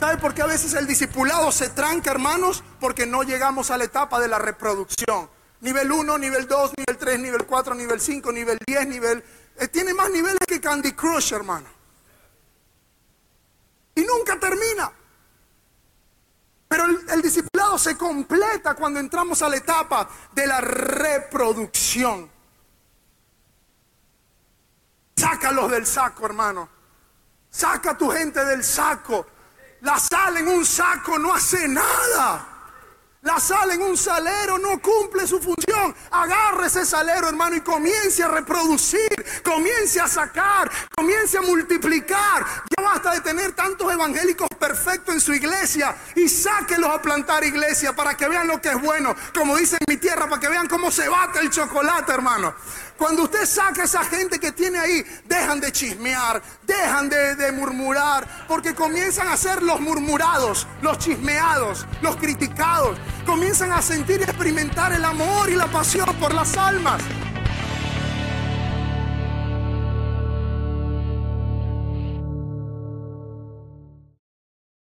¿Sabe por qué a veces el discipulado se tranca, hermanos? Porque no llegamos a la etapa de la reproducción. Nivel 1, nivel 2, nivel 3, nivel 4, nivel 5, nivel 10, nivel... eh, tiene más niveles que Candy Crush, hermano. Y nunca termina. Pero el, el discipulado se completa cuando entramos a la etapa de la reproducción. Sácalos del saco, hermano. Saca a tu gente del saco. La sal en un saco no hace nada. La sal en un salero no cumple su función. Agarre ese salero, hermano, y comience a reproducir, comience a sacar, comience a multiplicar. Basta de tener tantos evangélicos perfectos en su iglesia y sáquelos a plantar iglesia para que vean lo que es bueno. Como dice en mi tierra, para que vean cómo se bate el chocolate, hermano. Cuando usted saca a esa gente que tiene ahí, dejan de chismear, dejan de, de murmurar, porque comienzan a ser los murmurados, los chismeados, los criticados. Comienzan a sentir y experimentar el amor y la pasión por las almas.